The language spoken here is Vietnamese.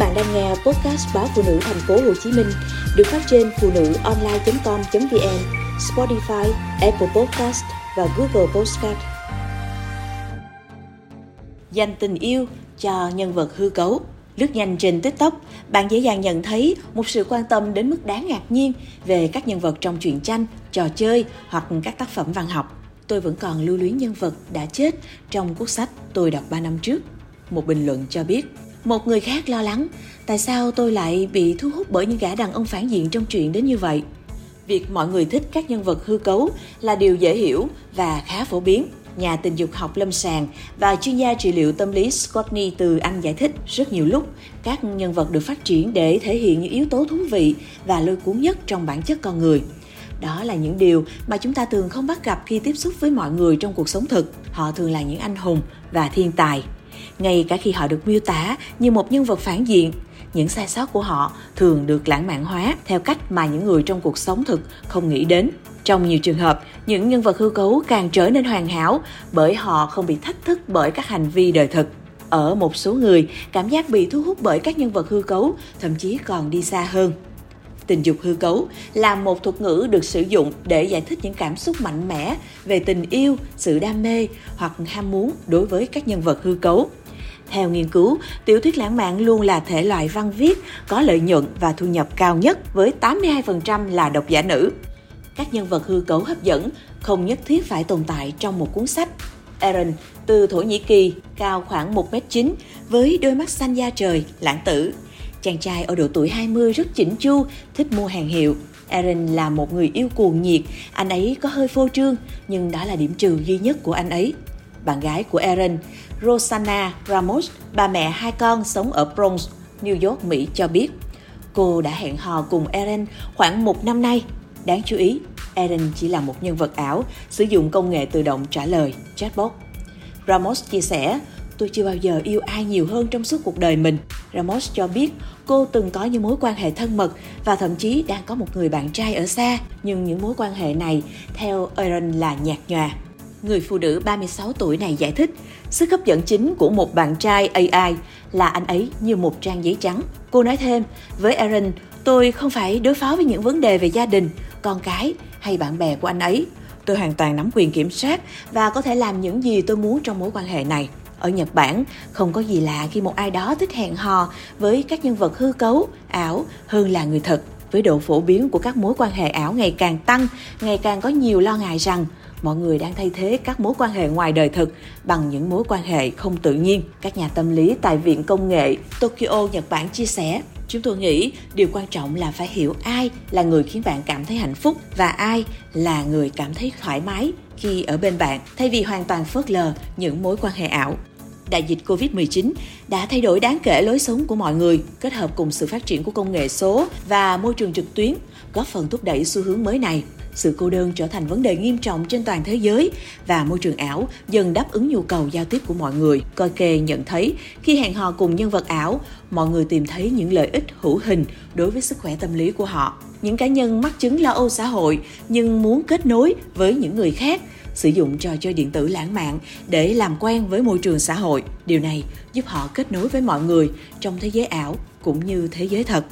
bạn đang nghe podcast báo phụ nữ thành phố Hồ Chí Minh được phát trên phụ nữ online.com.vn, Spotify, Apple Podcast và Google Podcast. Dành tình yêu cho nhân vật hư cấu. Lướt nhanh trên TikTok, bạn dễ dàng nhận thấy một sự quan tâm đến mức đáng ngạc nhiên về các nhân vật trong truyện tranh, trò chơi hoặc các tác phẩm văn học. Tôi vẫn còn lưu luyến nhân vật đã chết trong cuốn sách tôi đọc 3 năm trước. Một bình luận cho biết, một người khác lo lắng, tại sao tôi lại bị thu hút bởi những gã đàn ông phản diện trong chuyện đến như vậy? Việc mọi người thích các nhân vật hư cấu là điều dễ hiểu và khá phổ biến. Nhà tình dục học lâm sàng và chuyên gia trị liệu tâm lý Scottney từ Anh giải thích rất nhiều lúc các nhân vật được phát triển để thể hiện những yếu tố thú vị và lôi cuốn nhất trong bản chất con người. Đó là những điều mà chúng ta thường không bắt gặp khi tiếp xúc với mọi người trong cuộc sống thực. Họ thường là những anh hùng và thiên tài ngay cả khi họ được miêu tả như một nhân vật phản diện những sai sót của họ thường được lãng mạn hóa theo cách mà những người trong cuộc sống thực không nghĩ đến. Trong nhiều trường hợp những nhân vật hư cấu càng trở nên hoàn hảo bởi họ không bị thách thức bởi các hành vi đời thực. Ở một số người cảm giác bị thu hút bởi các nhân vật hư cấu thậm chí còn đi xa hơn. Tình dục hư cấu là một thuật ngữ được sử dụng để giải thích những cảm xúc mạnh mẽ về tình yêu, sự đam mê hoặc ham muốn đối với các nhân vật hư cấu. Theo nghiên cứu, tiểu thuyết lãng mạn luôn là thể loại văn viết có lợi nhuận và thu nhập cao nhất với 82% là độc giả nữ. Các nhân vật hư cấu hấp dẫn không nhất thiết phải tồn tại trong một cuốn sách. Aaron từ Thổ Nhĩ Kỳ, cao khoảng 1m9 với đôi mắt xanh da trời, lãng tử. Chàng trai ở độ tuổi 20 rất chỉnh chu, thích mua hàng hiệu. Aaron là một người yêu cuồng nhiệt, anh ấy có hơi phô trương, nhưng đó là điểm trừ duy nhất của anh ấy. Bạn gái của Aaron, Rosanna Ramos, bà mẹ hai con sống ở Bronx, New York, Mỹ cho biết cô đã hẹn hò cùng Eren khoảng một năm nay. Đáng chú ý, Eren chỉ là một nhân vật ảo sử dụng công nghệ tự động trả lời, chatbot. Ramos chia sẻ, tôi chưa bao giờ yêu ai nhiều hơn trong suốt cuộc đời mình. Ramos cho biết cô từng có những mối quan hệ thân mật và thậm chí đang có một người bạn trai ở xa, nhưng những mối quan hệ này theo Aaron là nhạt nhòa. Người phụ nữ 36 tuổi này giải thích, sức hấp dẫn chính của một bạn trai AI là anh ấy như một trang giấy trắng. Cô nói thêm, với Aaron, tôi không phải đối phó với những vấn đề về gia đình, con cái hay bạn bè của anh ấy. Tôi hoàn toàn nắm quyền kiểm soát và có thể làm những gì tôi muốn trong mối quan hệ này. Ở Nhật Bản, không có gì lạ khi một ai đó thích hẹn hò với các nhân vật hư cấu, ảo hơn là người thật. Với độ phổ biến của các mối quan hệ ảo ngày càng tăng, ngày càng có nhiều lo ngại rằng mọi người đang thay thế các mối quan hệ ngoài đời thực bằng những mối quan hệ không tự nhiên. Các nhà tâm lý tại Viện Công nghệ Tokyo, Nhật Bản chia sẻ, Chúng tôi nghĩ điều quan trọng là phải hiểu ai là người khiến bạn cảm thấy hạnh phúc và ai là người cảm thấy thoải mái khi ở bên bạn, thay vì hoàn toàn phớt lờ những mối quan hệ ảo. Đại dịch Covid-19 đã thay đổi đáng kể lối sống của mọi người, kết hợp cùng sự phát triển của công nghệ số và môi trường trực tuyến, góp phần thúc đẩy xu hướng mới này sự cô đơn trở thành vấn đề nghiêm trọng trên toàn thế giới và môi trường ảo dần đáp ứng nhu cầu giao tiếp của mọi người. Coi kê nhận thấy khi hẹn hò cùng nhân vật ảo, mọi người tìm thấy những lợi ích hữu hình đối với sức khỏe tâm lý của họ. Những cá nhân mắc chứng lo âu xã hội nhưng muốn kết nối với những người khác sử dụng trò chơi điện tử lãng mạn để làm quen với môi trường xã hội. Điều này giúp họ kết nối với mọi người trong thế giới ảo cũng như thế giới thật.